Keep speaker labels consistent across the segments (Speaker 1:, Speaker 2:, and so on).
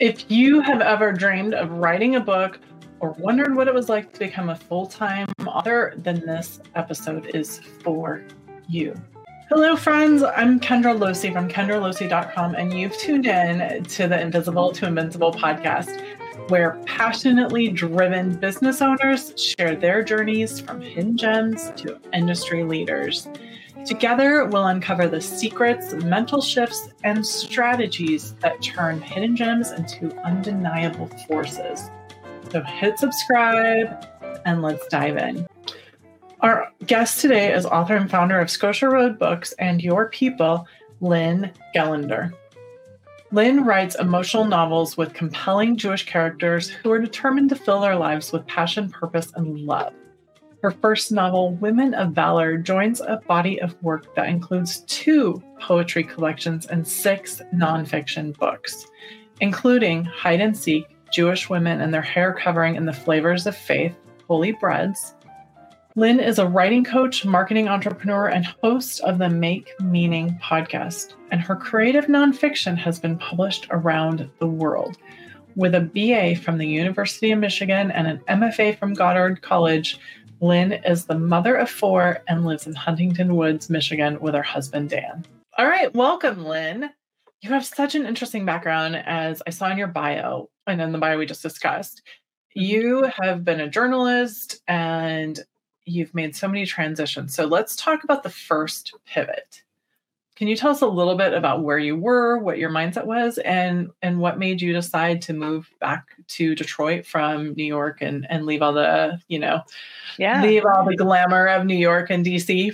Speaker 1: If you have ever dreamed of writing a book or wondered what it was like to become a full time author, then this episode is for you. Hello, friends. I'm Kendra Losee from kendralosee.com, and you've tuned in to the Invisible to Invincible podcast, where passionately driven business owners share their journeys from hidden gems to industry leaders. Together, we'll uncover the secrets, mental shifts, and strategies that turn hidden gems into undeniable forces. So hit subscribe and let's dive in. Our guest today is author and founder of Scotia Road Books and Your People, Lynne Golodner. Lynne writes emotional novels with compelling Jewish characters who are determined to fill their lives with passion, purpose, and love. Her first novel, Women of Valor, joins a body of work that includes two poetry collections and six nonfiction books, including Hide and Seek, Jewish Women and Their Hair Covering in the Flavors of Faith, Holy Breads. Lynne is a writing coach, marketing entrepreneur, and host of the Make Meaning podcast. And her creative nonfiction has been published around the world. With a BA from the University of Michigan and an MFA from Goddard College, Lynne is the mother of four and lives in Huntington Woods, Michigan, with her husband, Dan. All right, welcome, Lynne. You have such an interesting background, as I saw in your bio and in the bio we just discussed. Mm-hmm. You have been a journalist and you've made so many transitions. So let's talk about the first pivot. Can you tell us a little bit about where you were, what your mindset was, and and what made you decide to move back to Detroit from New York and and leave all the you know, yeah, leave all the glamour of New York and DC?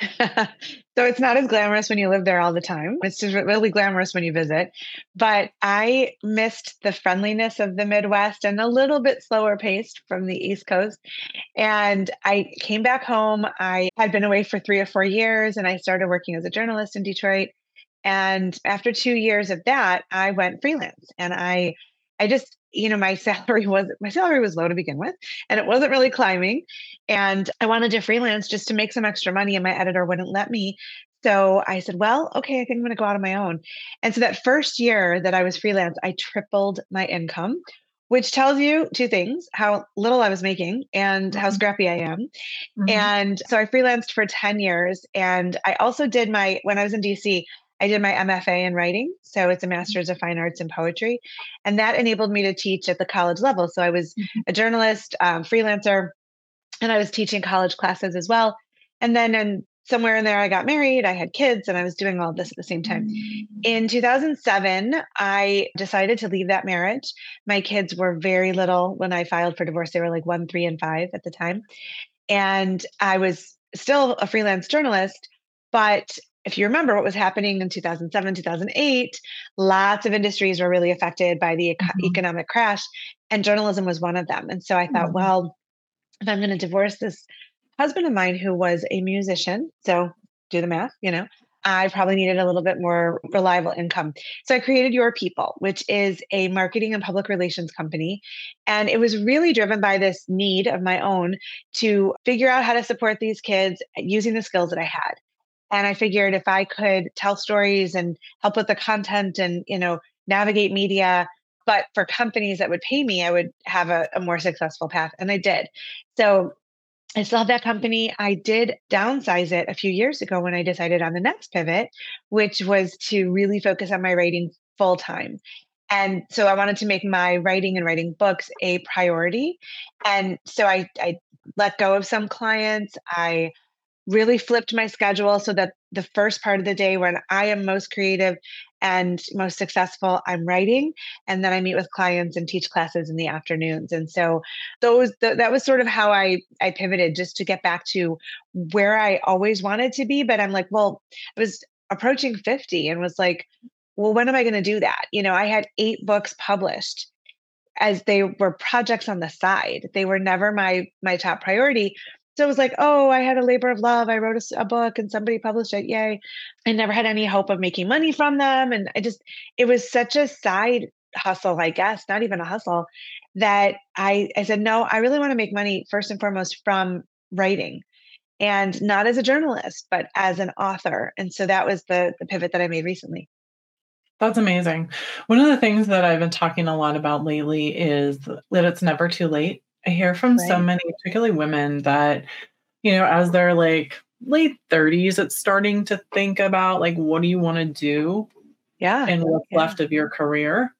Speaker 2: so it's not as glamorous when you live there all the time. It's just really glamorous when you visit. But I missed the friendliness of the Midwest and a little bit slower paced from the East Coast. And I came back home. I had been away for three or four years and I started working as a journalist in Detroit. And after two years of that, I went freelance and I I just you know my salary was my salary was low to begin with and it wasn't really climbing and i wanted to freelance just to make some extra money and my editor wouldn't let me so i said well okay i think i'm going to go out on my own and so that first year that i was freelance i tripled my income which tells you two things how little I was making and how mm-hmm. scrappy I am. Mm-hmm. And so I freelanced for 10 years. And I also did my, when I was in DC, I did my MFA in writing. So it's a mm-hmm. master's of fine arts in poetry. And that enabled me to teach at the college level. So I was mm-hmm. a journalist, um, freelancer, and I was teaching college classes as well. And then in, somewhere in there, I got married, I had kids, and I was doing all this at the same time. Mm-hmm. In 2007, I decided to leave that marriage. My kids were very little when I filed for divorce. They were like one, three, and five at the time. And I was still a freelance journalist, but if you remember what was happening in 2007, 2008, lots of industries were really affected by the mm-hmm. economic crash, and journalism was one of them. And so I thought, mm-hmm. well, if I'm going to divorce this husband of mine who was a musician, so do the math, you know, I probably needed a little bit more reliable income. So I created Your People, which is a marketing and public relations company. And it was really driven by this need of my own to figure out how to support these kids using the skills that I had. And I figured if I could tell stories and help with the content and, you know, navigate media, but for companies that would pay me, I would have a, a more successful path. And I did. So I still have that company. I did downsize it a few years ago when I decided on the next pivot, which was to really focus on my writing full time. And so I wanted to make my writing and writing books a priority. And so I, I let go of some clients. I really flipped my schedule so that the first part of the day when I am most creative and most successful, I'm writing, and then I meet with clients and teach classes in the afternoons. And so those th- that was sort of how I I pivoted just to get back to where I always wanted to be. But I'm like, well, I was approaching 50 and was like, well, when am I going to do that? You know, I had eight books published as they were projects on the side. They were never my my top priority so it was like, oh, I had a labor of love. I wrote a, a, book and somebody published it. Yay. I never had any hope of making money from them. And I just, it was such a side hustle, I guess, not even a hustle, that I, I said, no, I really want to make money first and foremost from writing and not as a journalist, but as an author. And so that was the, the pivot that I made recently.
Speaker 1: That's amazing. One of the things that I've been talking a lot about lately is that it's never too late. I hear from right. so many, particularly women, that, you know, as they're like late 30s, it's starting to think about like, what do you want to do?
Speaker 2: Yeah.
Speaker 1: And what's
Speaker 2: yeah.
Speaker 1: left of your career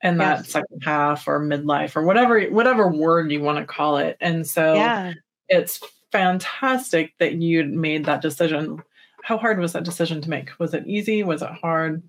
Speaker 1: and yes. that second half or midlife or whatever, whatever word you want to call it. And so
Speaker 2: yeah.
Speaker 1: it's fantastic that you made that decision. How hard was that decision to make? Was it easy? Was it hard?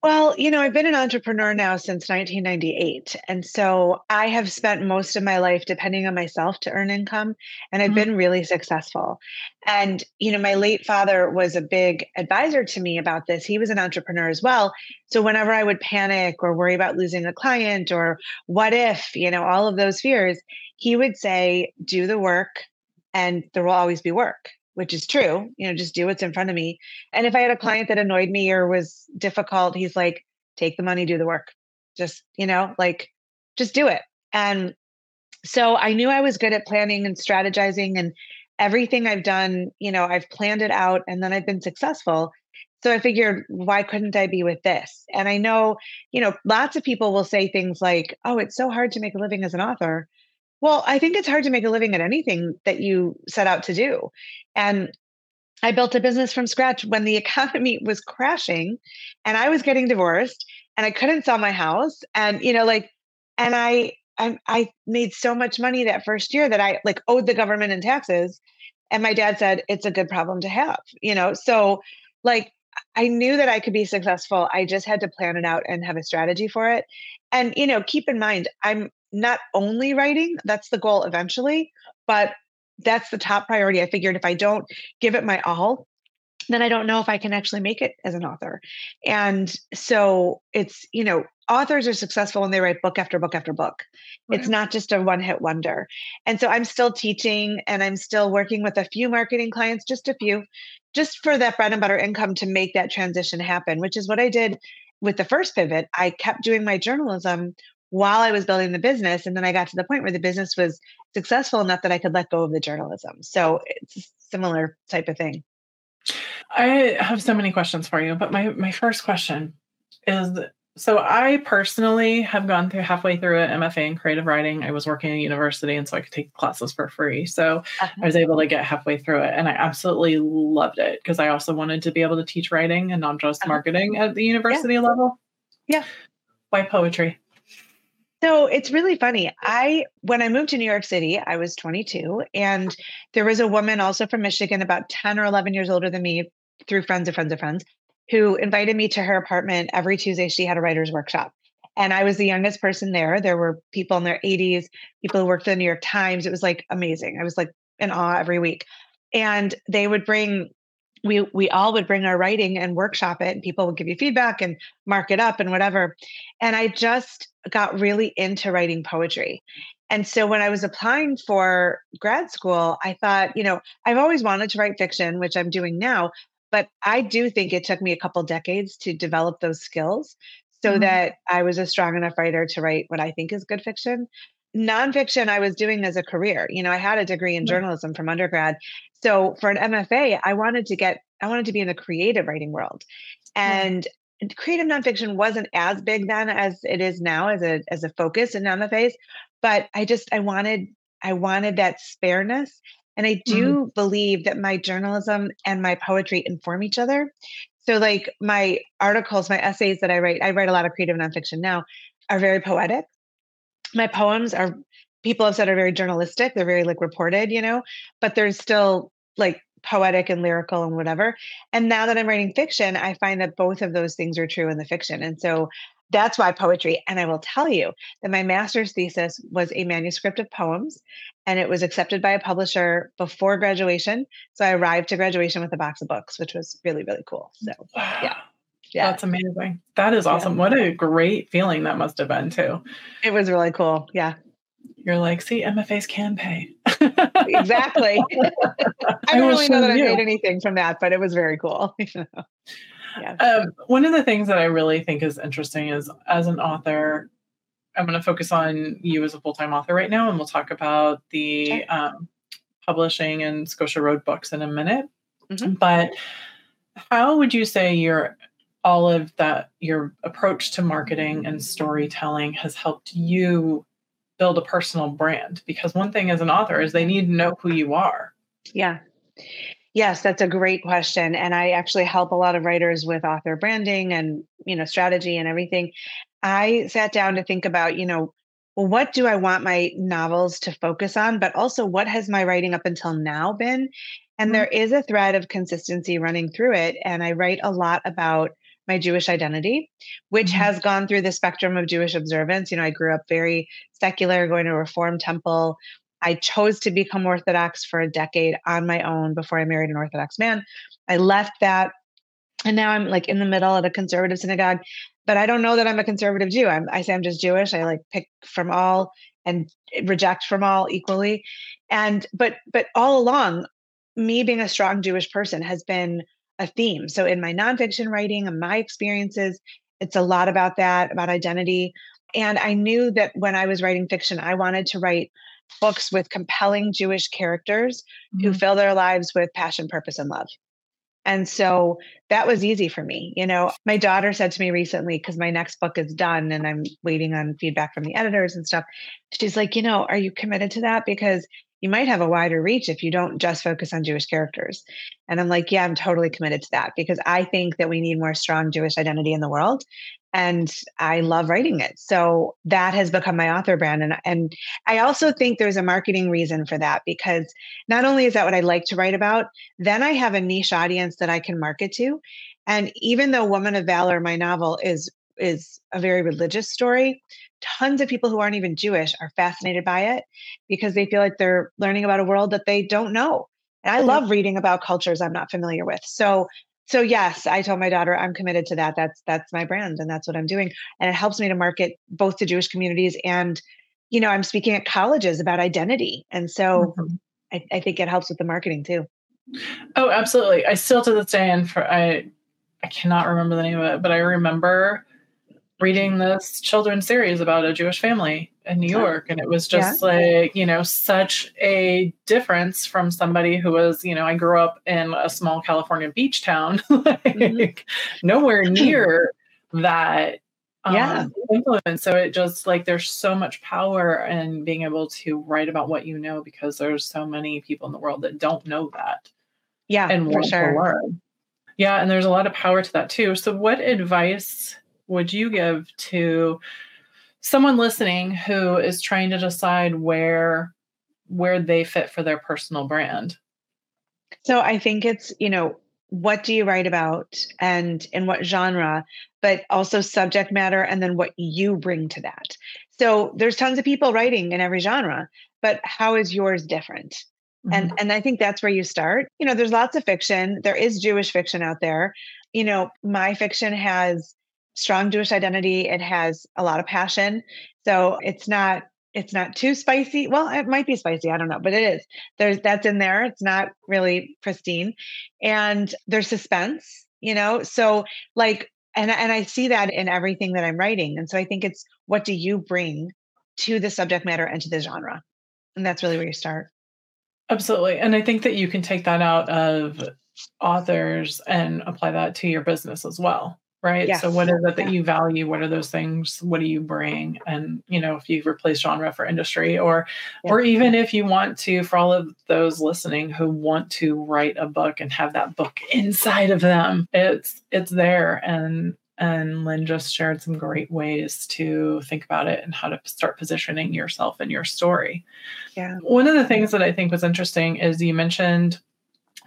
Speaker 2: Well, you know, I've been an entrepreneur now since 1998. And so I have spent most of my life depending on myself to earn income, and I've mm-hmm. been really successful. And, you know, my late father was a big advisor to me about this. He was an entrepreneur as well. So whenever I would panic or worry about losing a client or what if, you know, all of those fears, he would say, do the work and there will always be work which is true. You know, just do what's in front of me. And if I had a client that annoyed me or was difficult, he's like, take the money, do the work. Just, you know, like, just do it. And so I knew I was good at planning and strategizing and everything I've done, you know, I've planned it out and then I've been successful. So I figured, why couldn't I be with this? And I know, you know, lots of people will say things like, oh, it's so hard to make a living as an author. Well, I think it's hard to make a living at anything that you set out to do. And I built a business from scratch when the economy was crashing and I was getting divorced and I couldn't sell my house. And, you know, like, and I, I, I made so much money that first year that I like owed the government in taxes. And my dad said, it's a good problem to have, you know? So, like, I knew that I could be successful. I just had to plan it out and have a strategy for it. And, you know, keep in mind, I'm not only writing, that's the goal eventually, but that's the top priority. I figured if I don't give it my all, then I don't know if I can actually make it as an author. And so it's, you know, authors are successful when they write book after book after book. Right. It's not just a one hit wonder. And so I'm still teaching and I'm still working with a few marketing clients, just a few, just for that bread and butter income to make that transition happen, which is what I did with the first pivot. I kept doing my journalism while I was building the business. And then I got to the point where the business was successful enough that I could let go of the journalism. So it's a similar type of thing.
Speaker 1: I have so many questions for you, but my, my first question is so I personally have gone through halfway through an MFA in creative writing. I was working at university and so I could take classes for free. So uh-huh. I was able to get halfway through it and I absolutely loved it because I also wanted to be able to teach writing and not just uh-huh. marketing at the university
Speaker 2: yeah.
Speaker 1: level.
Speaker 2: Yeah.
Speaker 1: Why poetry?
Speaker 2: So it's really funny. I when I moved to New York City, I was 22 and there was a woman also from Michigan about 10 or 11 years older than me through friends of friends of friends who invited me to her apartment every Tuesday she had a writers workshop. And I was the youngest person there. There were people in their 80s, people who worked for the New York Times. It was like amazing. I was like in awe every week. And they would bring we we all would bring our writing and workshop it and people would give you feedback and mark it up and whatever and i just got really into writing poetry and so when i was applying for grad school i thought you know i've always wanted to write fiction which i'm doing now but i do think it took me a couple decades to develop those skills so mm-hmm. that i was a strong enough writer to write what i think is good fiction nonfiction I was doing as a career. You know, I had a degree in journalism from undergrad. So for an MFA, I wanted to get, I wanted to be in the creative writing world. And yeah. creative nonfiction wasn't as big then as it is now as a as a focus in MFAs. But I just I wanted I wanted that spareness. And I do mm-hmm. believe that my journalism and my poetry inform each other. So like my articles, my essays that I write, I write a lot of creative nonfiction now, are very poetic my poems are people have said are very journalistic they're very like reported you know but there's still like poetic and lyrical and whatever and now that i'm writing fiction i find that both of those things are true in the fiction and so that's why poetry and i will tell you that my master's thesis was a manuscript of poems and it was accepted by a publisher before graduation so i arrived to graduation with a box of books which was really really cool so yeah
Speaker 1: yeah. That's amazing. That is awesome. Yeah. What a great feeling that must have been too.
Speaker 2: It was really cool. Yeah.
Speaker 1: You're like, see, MFAs can pay.
Speaker 2: exactly. I don't really know that you. I made anything from that, but it was very cool.
Speaker 1: yeah. Um, one of the things that I really think is interesting is as an author, I'm going to focus on you as a full time author right now, and we'll talk about the um, publishing and Scotia Road books in a minute. Mm-hmm. But how would you say you're all of that your approach to marketing and storytelling has helped you build a personal brand because one thing as an author is they need to know who you are
Speaker 2: yeah yes that's a great question and i actually help a lot of writers with author branding and you know strategy and everything i sat down to think about you know well, what do I want my novels to focus on? But also, what has my writing up until now been? And mm-hmm. there is a thread of consistency running through it. And I write a lot about my Jewish identity, which mm-hmm. has gone through the spectrum of Jewish observance. You know, I grew up very secular, going to a Reform temple. I chose to become Orthodox for a decade on my own before I married an Orthodox man. I left that and now I'm like in the middle at a conservative synagogue but I don't know that I'm a conservative Jew. I'm, I say I'm just Jewish. I like pick from all and reject from all equally. And but but all along, me being a strong Jewish person has been a theme. So in my nonfiction writing and my experiences, it's a lot about that, about identity. And I knew that when I was writing fiction, I wanted to write books with compelling Jewish characters mm-hmm. who fill their lives with passion, purpose, and love. And so that was easy for me. You know, my daughter said to me recently, because my next book is done and I'm waiting on feedback from the editors and stuff. She's like, you know, are you committed to that? Because you might have a wider reach if you don't just focus on Jewish characters. And I'm like, yeah, I'm totally committed to that because I think that we need more strong Jewish identity in the world and I love writing it. So that has become my author brand. And, and I also think there's a marketing reason for that because not only is that what I like to write about, then I have a niche audience that I can market to. And even though Woman of Valor, my novel, is is a very religious story, tons of people who aren't even Jewish are fascinated by it because they feel like they're learning about a world that they don't know. And I love reading about cultures I'm not familiar with. So so yes, I told my daughter I'm committed to that. That's that's my brand and that's what I'm doing. And it helps me to market both to Jewish communities and, you know, I'm speaking at colleges about identity. And so mm-hmm. I, I think it helps with the marketing too.
Speaker 1: Oh, absolutely. I still to this day and for I I cannot remember the name of it, but I remember reading this children's series about a Jewish family in New York. And it was just yeah. like, you know, such a difference from somebody who was, you know, I grew up in a small California beach town, like mm-hmm. nowhere near that um, yeah. influence. So it just like there's so much power in being able to write about what you know because there's so many people in the world that don't know that.
Speaker 2: Yeah,
Speaker 1: and
Speaker 2: want sure. to learn.
Speaker 1: Yeah, and there's a lot of power to that too. So what advice would you give to someone listening who is trying to decide where where they fit for their personal brand?
Speaker 2: So I think it's, you know, what do you write about and in what genre, but also subject matter and then what you bring to that. So there's tons of people writing in every genre, but how is yours different? Mm-hmm. And and I think that's where you start. You know, there's lots of fiction. There is Jewish fiction out there. You know, my fiction has strong Jewish identity. It has a lot of passion. So it's not it's not too spicy. Well, it might be spicy. I don't know, but it is. There's that's in there. It's not really pristine. And there's suspense, you know? So like and and I see that in everything that I'm writing. And so I think it's what do you bring to the subject matter and to the genre? And that's really where you start.
Speaker 1: Absolutely. And I think that you can take that out of authors and apply that to your business as well right yes. so what is it that yeah. you value what are those things what do you bring and you know if you replace genre for industry or yeah. or even if you want to for all of those listening who want to write a book and have that book inside of them it's it's there and and Lynne just shared some great ways to think about it and how to start positioning yourself and your story.
Speaker 2: Yeah.
Speaker 1: One of the things that I think was interesting is you mentioned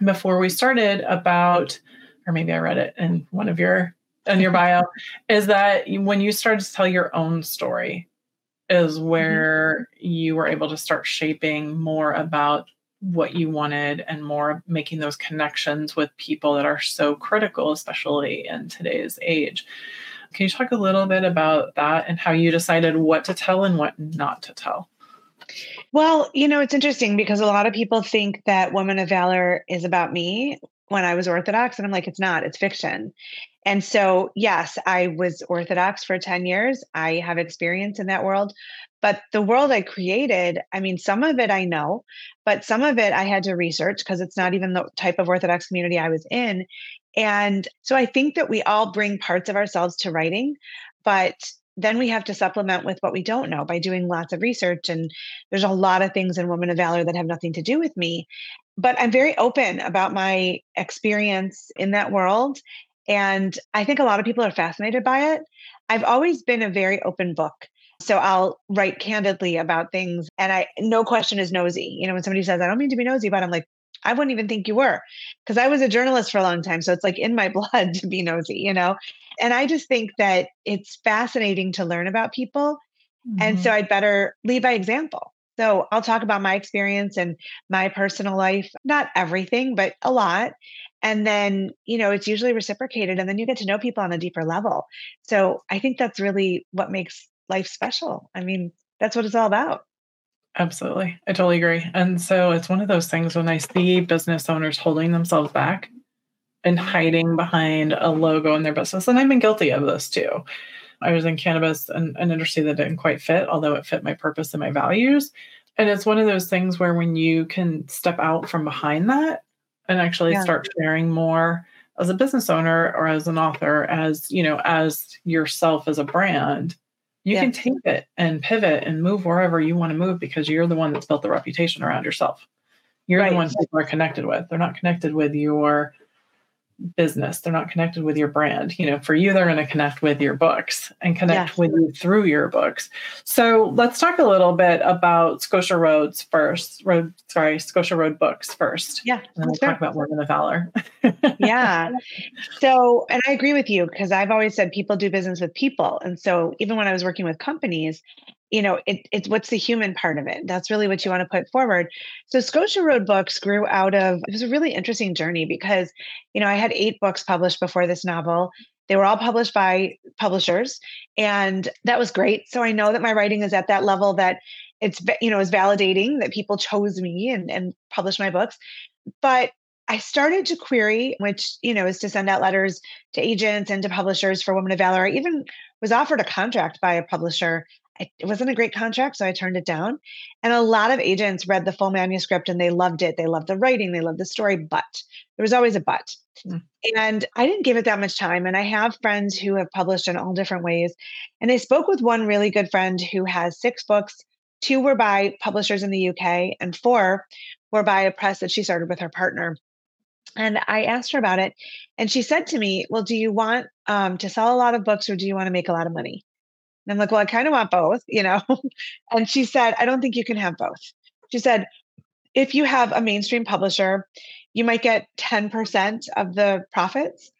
Speaker 1: before we started about, or maybe I read it in one of your in your bio is that when you started to tell your own story is mm-hmm. where mm-hmm. you were able to start shaping more about what you wanted and more making those connections with people that are so critical especially in today's age can you talk a little bit about that and how you decided what to tell and what not to tell
Speaker 2: well, you know, it's interesting because a lot of people think that Woman of Valor is about me when I was Orthodox. And I'm like, it's not, it's fiction. And so, yes, I was Orthodox for 10 years. I have experience in that world. But the world I created, I mean, some of it I know, but some of it I had to research because it's not even the type of Orthodox community I was in. And so I think that we all bring parts of ourselves to writing, but then we have to supplement with what we don't know by doing lots of research. And there's a lot of things in Woman of Valor that have nothing to do with me. But I'm very open about my experience in that world. And I think a lot of people are fascinated by it. I've always been a very open book. So I'll write candidly about things and I no question is nosy. You know, when somebody says, I don't mean to be nosy, but I'm like, I wouldn't even think you were. Because I was a journalist for a long time. So it's like in my blood to be nosy, you know? And I just think that it's fascinating to learn about people. Mm-hmm. And so mm-hmm. I'd better lead by example. So I'll talk about my experience and my personal life, not everything, but a lot. And then, you know, it's usually reciprocated and then you get to know people on a deeper level. So I think that's really what makes life special. I mean, that's what it's all about.
Speaker 1: Absolutely. I totally agree. And so it's one of those things when I see business owners holding themselves back and hiding behind a logo in their business. And I've been guilty of this too. I was in cannabis and an industry that didn't quite fit, although it fit my purpose and my values. And it's one of those things where when you can step out from behind that and actually yeah. start sharing more as a business owner or as an author, as you know, as yourself as a brand, you yeah. can take it and pivot and move wherever you want to move because you're the one that's built the reputation around yourself. You're right. the one people are connected with. They're not connected with your business. They're not connected with your brand. You know, for you, they're going to connect with your books and connect with you through your books. So let's talk a little bit about Scotia Roads first. Road, sorry, Scotia Road Books first.
Speaker 2: Yeah.
Speaker 1: And we'll sure. talk about Woman of Valor.
Speaker 2: yeah. So, and I agree with you because I've always said people do business with people. And so even when I was working with companies, you know, it, it's what's the human part of it. That's really what you want to put forward. So Scotia Road Books grew out of it was a really interesting journey because, you know, I had eight books published before this novel. They were all published by publishers, and that was great. So I know that my writing is at that level that it's you know is validating that people chose me and and published my books. But I started to query, which you know is to send out letters to agents and to publishers for Women of Valor. I even was offered a contract by a publisher it wasn't a great contract, so I turned it down. And a lot of agents read the full manuscript and they loved it. They loved the writing, they loved the story, but there was always a but. Mm. And I didn't give it that much time. And I have friends who have published in all different ways. And I spoke with one really good friend who has six books. Two were by publishers in the UK, and four were by a press that she started with her partner. And I asked her about it, and she said to me, Well, do you want um, to sell a lot of books or do you want to make a lot of money? And I'm like, well, I kind of want both, you know? and she said, I don't think you can have both. She said, if you have a mainstream publisher, you might get 10% of the profits,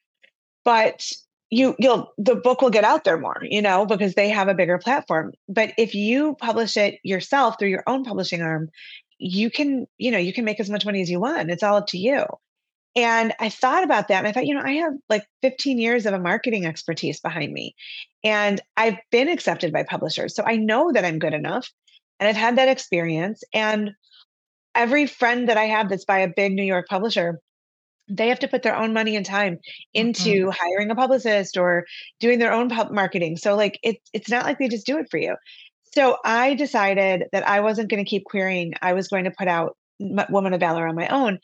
Speaker 2: but you you'll the book will get out there more, you know, because they have a bigger platform. But if you publish it yourself through your own publishing arm, you can, you know, you can make as much money as you want. It's all up to you. And I thought about that and I thought, you know, I have like 15 years of a marketing expertise behind me. And I've been accepted by publishers. So I know that I'm good enough. And I've had that experience. And every friend that I have that's by a big New York publisher, they have to put their own money and time into mm-hmm. hiring a publicist or doing their own pub marketing. So like it's it's not like they just do it for you. So I decided that I wasn't going to keep querying. I was going to put out Woman of Valor on my own.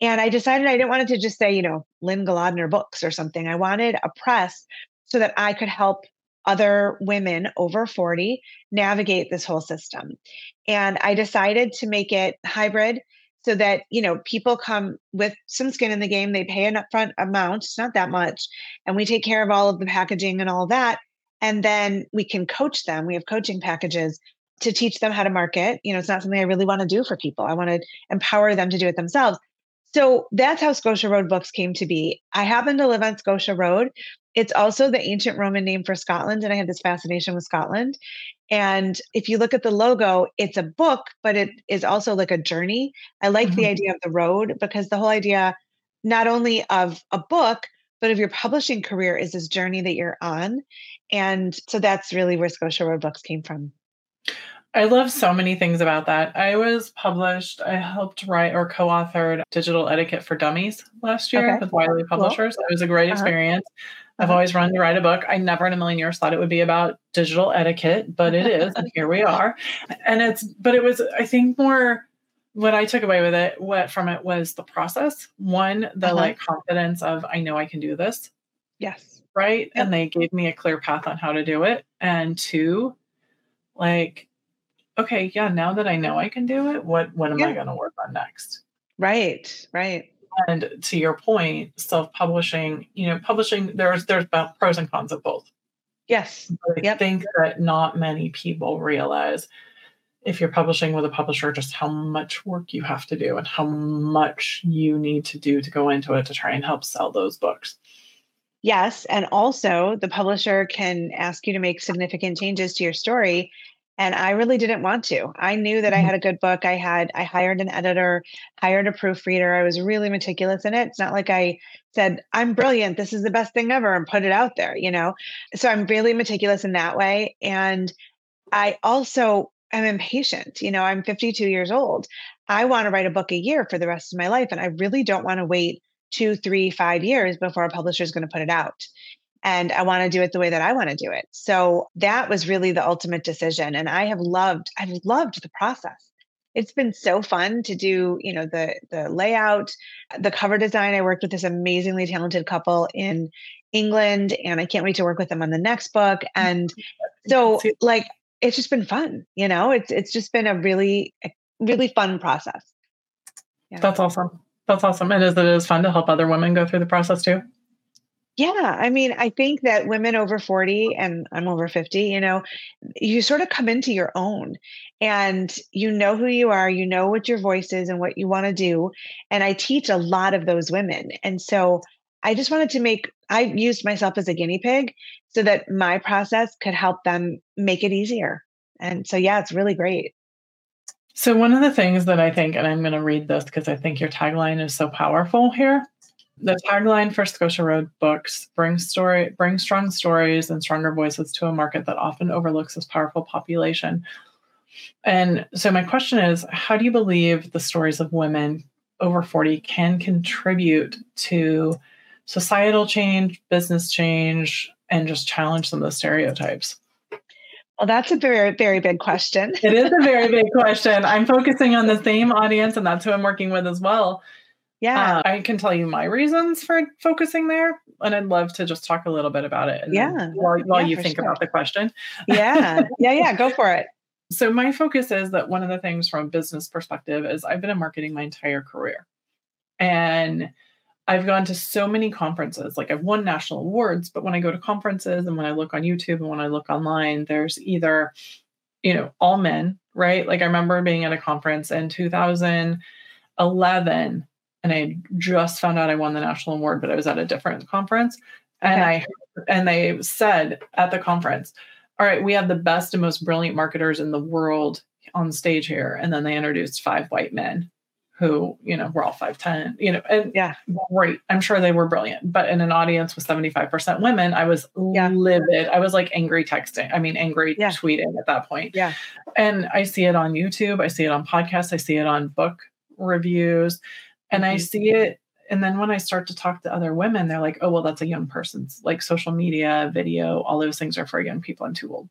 Speaker 2: And I decided I didn't want it to just say, you know, Lynne Golodner books or something. I wanted a press so that I could help other women over 40 navigate this whole system. And I decided to make it hybrid so that, you know, people come with some skin in the game, they pay an upfront amount, it's not that much, and we take care of all of the packaging and all that. And then we can coach them. We have coaching packages to teach them how to market. You know, it's not something I really want to do for people. I want to empower them to do it themselves. So that's how Scotia Road Books came to be. I happen to live on Scotia Road. It's also the ancient Roman name for Scotland, and I have this fascination with Scotland. And if you look at the logo, it's a book, but it is also like a journey. I like mm-hmm. the idea of the road because the whole idea, not only of a book, but of your publishing career is this journey that you're on. And so that's really where Scotia Road Books came from.
Speaker 1: I love so many things about that. I was published, I helped write or co authored Digital Etiquette for Dummies last year okay. with Wiley Publishers. Cool. It was a great uh-huh. experience. Uh-huh. I've always wanted to write a book. I never in a million years thought it would be about digital etiquette, but it is. and here we are. And it's, but it was, I think, more what I took away with it, what from it was the process. One, the uh-huh. like confidence of I know I can do this.
Speaker 2: Yes.
Speaker 1: Right. Yep. And they gave me a clear path on how to do it. And two, like, okay, yeah, now that I know I can do it, what what am yeah. I gonna work on next?
Speaker 2: Right, right.
Speaker 1: And to your point, self-publishing, you know, publishing there's there's pros and cons of both.
Speaker 2: Yes.
Speaker 1: But I yep. think that not many people realize if you're publishing with a publisher just how much work you have to do and how much you need to do to go into it to try and help sell those books.
Speaker 2: Yes, and also the publisher can ask you to make significant changes to your story and I really didn't want to. I knew that I mm-hmm. had a good book. I had I hired an editor, hired a proofreader. I was really meticulous in it. It's not like I said, "I'm brilliant. This is the best thing ever," and put it out there, you know. So I'm really meticulous in that way and I also am impatient. You know, I'm 52 years old. I want to write a book a year for the rest of my life and I really don't want to wait two, three, five years before a publisher is going to put it out and I want to do it the way that I want to do it. So that was really the ultimate decision. And I have loved, I've loved the process. It's been so fun to do, you know, the the layout, the cover design. I worked with this amazingly talented couple in England, and I can't wait to work with them on the next book. Mm-hmm. And so, like, it's just been fun. You know, it's it's just been a really, really fun process.
Speaker 1: Yeah. That's awesome. That's awesome. And is it is fun to help other women go through the process too?
Speaker 2: Yeah, I mean, I think that women over 40 and I'm over 50, you know, you sort of come into your own and you know who you are, you know what your voice is and what you want to do. And I teach a lot of those women. And so I just wanted to make, I used myself as a guinea pig so that my process could help them make it easier. And so, yeah, it's really great.
Speaker 1: So, one of the things that I think, and I'm going to read this because I think your tagline is so powerful here the tagline for Scotia Road books bring story bring strong stories and stronger voices to a market that often overlooks this powerful population. And so my question is, how do you believe the stories of women over 40 can contribute to societal change, business change, and just challenge some of the stereotypes?
Speaker 2: Well, that's a very, very big question.
Speaker 1: it is a very big question. I'm focusing on the same audience, and that's who I'm working with as well.
Speaker 2: Yeah.
Speaker 1: Uh, I can tell you my reasons for focusing there, and I'd love to just talk a little bit about it.
Speaker 2: yeah.
Speaker 1: While, while yeah, you think sure. about the question.
Speaker 2: Yeah. Yeah. Yeah. Go for it.
Speaker 1: So, my focus is that one of the things from a business perspective is I've been in marketing my entire career. And I've gone to so many conferences. Like I've won national awards, but when I go to conferences and when I look on YouTube and when I look online, there's either, you know, all men, right? Like I remember being at a conference in 2011 and I just found out I won the national award, but I was at a different conference. And okay. I and they said at the conference, all right, we have the best and most brilliant marketers in the world on stage here. And then they introduced five white men who, you know, were all 5'10, you know, and
Speaker 2: yeah,
Speaker 1: great. I'm sure they were brilliant. But in an audience with 75% women, I was yeah. livid. I was like angry texting. I mean, angry yeah. tweeting at that point.
Speaker 2: Yeah.
Speaker 1: And I see it on YouTube. I see it on podcasts. I see it on book reviews and I mm-hmm. see it. And then when I start to talk to other women, they're like, oh, well, that's a young person's like social media, video, all those things are for young people. I'm too old.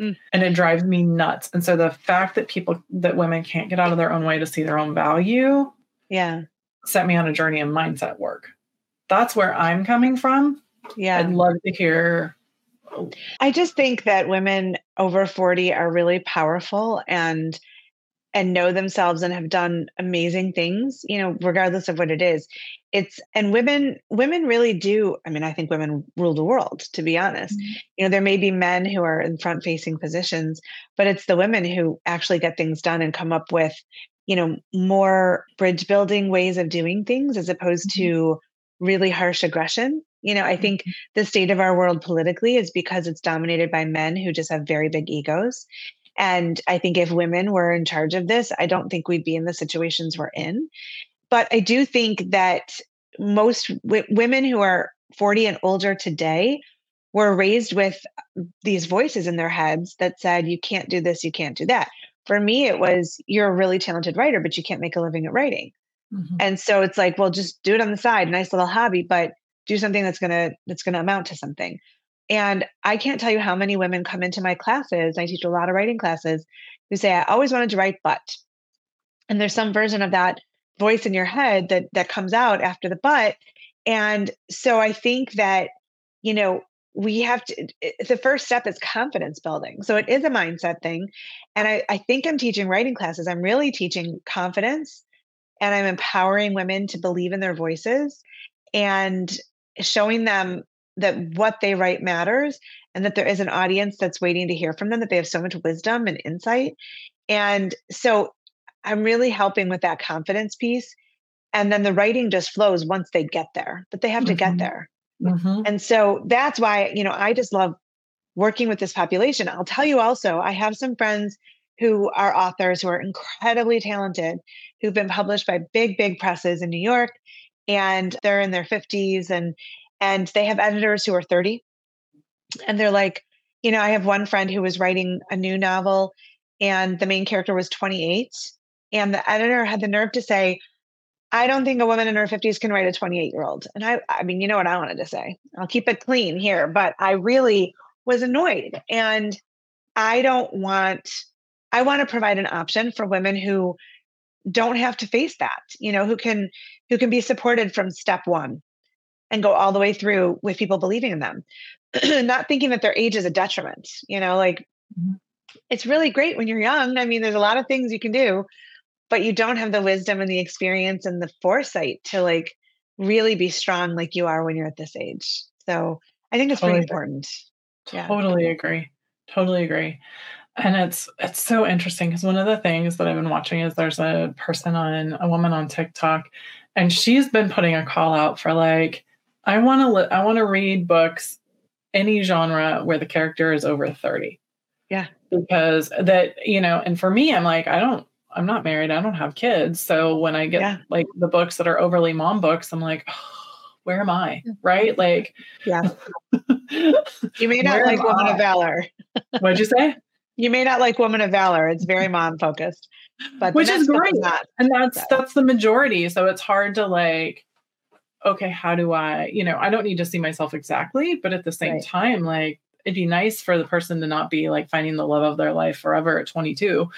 Speaker 1: Mm. And it drives me nuts. And so the fact that people, that women can't get out of their own way to see their own value.
Speaker 2: Yeah.
Speaker 1: Set me on a journey of mindset work. That's where I'm coming from.
Speaker 2: Yeah.
Speaker 1: I'd love to hear.
Speaker 2: I just think that women over 40 are really powerful and and know themselves and have done amazing things you know regardless of what it is it's and women women really do i mean i think women rule the world to be honest mm-hmm. you know there may be men who are in front facing positions but it's the women who actually get things done and come up with you know more bridge building ways of doing things as opposed mm-hmm. to really harsh aggression you know i think mm-hmm. the state of our world politically is because it's dominated by men who just have very big egos and I think if women were in charge of this, I don't think we'd be in the situations we're in. But I do think that most w- women who are 40 and older today were raised with these voices in their heads that said, you can't do this, you can't do that. For me, it was, you're a really talented writer, but you can't make a living at writing. Mm-hmm. And so it's like, well, just do it on the side, nice little hobby, but do something that's gonna that's gonna amount to something. And I can't tell you how many women come into my classes. I teach a lot of writing classes who say, I always wanted to write, but. And there's some version of that voice in your head that that comes out after the but. And so i think that you know we have to the first step is confidence building. So it is a mindset thing. And I, I think i'm teaching writing classes. I'm really teaching confidence and i'm empowering women to believe in their voices and showing them that what they write matters and that there is an audience that's waiting to hear from them that they have so much wisdom and insight and so i'm really helping with that confidence piece and then the writing just flows once they get there but they have to mm-hmm. get there mm-hmm. and so that's why you know i just love working with this population i'll tell you also i have some friends who are authors who are incredibly talented who've been published by big big presses in new york and they're in their 50s and and they have editors who are 30 and they're like you know i have one friend who was writing a new novel and the main character was 28 and the editor had the nerve to say i don't think a woman in her 50s can write a 28 year old and i i mean you know what i wanted to say. I'll keep it clean here but i really was annoyed and i don't want i want to provide an option for women who don't have to face that you know who can who can be supported from step one and go all the way through with people believing in them. Not thinking that their age is a detriment you know like mm-hmm. it's really great when you're young. I mean there's a lot of things you can do but you don't have the wisdom and the experience and the foresight to like really be strong like you are when you're at this age. So i think it's totally pretty important.
Speaker 1: Totally yeah. agree. Totally agree. And it's it's so interesting because one of the things that I've been watching is there's a person on a woman on TikTok, and she's been putting a call out for like I want to li- I want to read books any genre where the character is over 30.
Speaker 2: Yeah.
Speaker 1: Because that, you know, and for me, I'm like, I don't, I'm not married. I don't have kids. So when I get yeah. like the books that are overly mom books, I'm like, oh, where am I? Right? Like,
Speaker 2: yeah. you may not like Woman I? of Valor.
Speaker 1: What'd you say?
Speaker 2: You may not like Woman of Valor. It's very mom focused, but
Speaker 1: which is great. And that's so. that's the majority. So it's hard to like, okay, how do I? You know, I don't need to see myself exactly, but at the same right. time, like it'd be nice for the person to not be like finding the love of their life forever at 22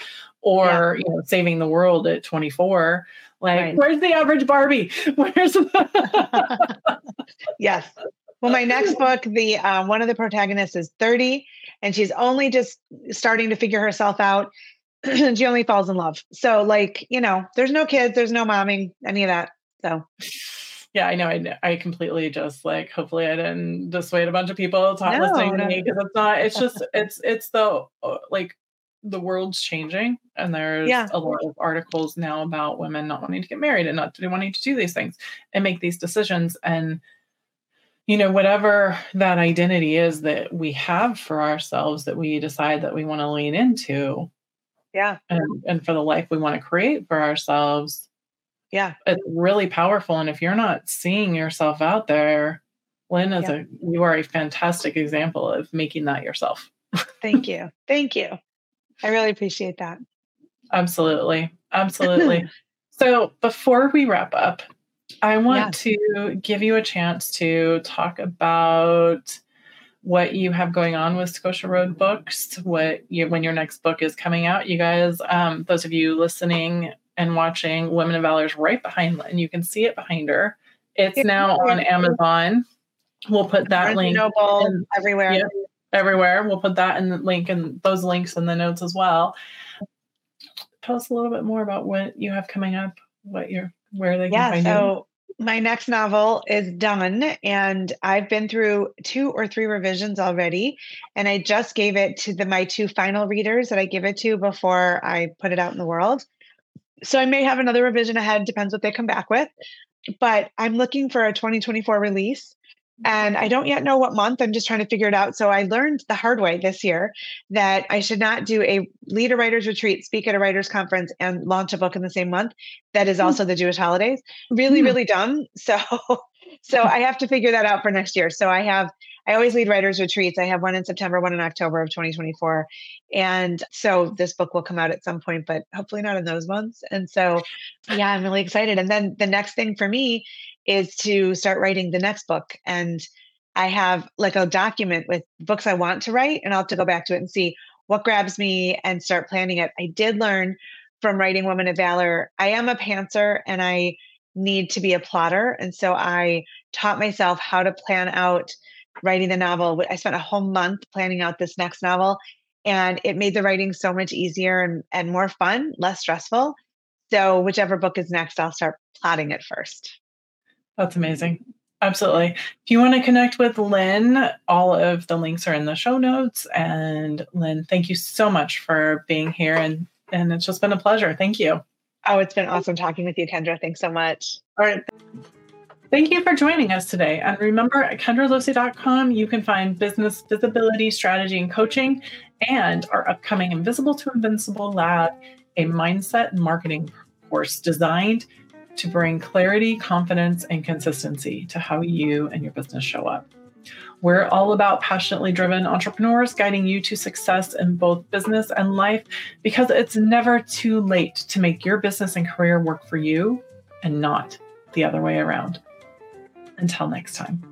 Speaker 1: or yeah. you know saving the world at 24 like right. where's the average barbie where's the
Speaker 2: yes well my next book the uh, one of the protagonists is 30 and she's only just starting to figure herself out and she only falls in love so like you know there's no kids there's no momming any of that so
Speaker 1: yeah i know i, I completely just like hopefully i didn't dissuade a bunch of people to no, listening to me because it's not it's just it's it's the uh, like the world's changing and there's yeah. a lot of articles now about women not wanting to get married and not wanting to do these things and make these decisions and you know, whatever that identity is that we have for ourselves that we decide that we want to lean into.
Speaker 2: Yeah.
Speaker 1: And, and for the life we want to create for ourselves.
Speaker 2: Yeah.
Speaker 1: It's really powerful. And if you're not seeing yourself out there, Lynne is yeah. a you are a fantastic example of making that yourself.
Speaker 2: Thank you. Thank you. I really appreciate that.
Speaker 1: Absolutely. Absolutely. so before we wrap up, I want yeah. to give you a chance to talk about what you have going on with Scotia Road Books, what you, when your next book is coming out. You guys, um, those of you listening and watching, Women of Valor is right behind and You can see it behind her. It's now on Amazon. We'll put that link
Speaker 2: Noble, in, everywhere. Yeah,
Speaker 1: everywhere. We'll put that in the link and those links in the notes as well. Tell us a little bit more about what you have coming up, what you're where they
Speaker 2: yeah, so you? my next novel is done and I've been through two or three revisions already. And I just gave it to the my two final readers that I give it to before I put it out in the world. So I may have another revision ahead, depends what they come back with. But I'm looking for a 2024 release and I don't yet know what month. I'm just trying to figure it out. So I learned the hard way this year that I should not do a lead a writer's retreat, speak at a writer's conference, and launch a book in the same month. That is hmm. also the Jewish holidays. Really, mm. really dumb. So so I have to figure that out for next year. So I have I always lead writers retreats. I have one in September, one in October of 2024. And so this book will come out at some point, but hopefully not in those months. And so yeah, I'm really excited. And then the next thing for me is to start writing the next book. And I have like a document with books I want to write, and I'll have to go back to it and see what grabs me and start planning it. I did learn from writing Woman of Valor, I am a pantser and I need to be a plotter. And so I taught myself how to plan out writing the novel. I spent a whole month planning out this next novel, and it made the writing so much easier and, and more fun, less stressful. So, whichever book is next, I'll start plotting it first.
Speaker 1: That's amazing. Absolutely. If you want to connect with Lynne, all of the links are in the show notes. And Lynne, thank you so much for being here. And, and it's just been a pleasure. Thank you.
Speaker 2: Oh, it's been awesome talking with you, Kendra. Thanks so much.
Speaker 1: All right. Thank you for joining us today. And remember, at kendralosee.com, you can find business visibility, strategy, and coaching, and our upcoming Invisible to Invincible Lab, a mindset and marketing course designed to bring clarity, confidence, and consistency to how you and your business show up. We're all about passionately driven entrepreneurs guiding you to success in both business and life because it's never too late to make your business and career work for you and not the other way around. Until next time.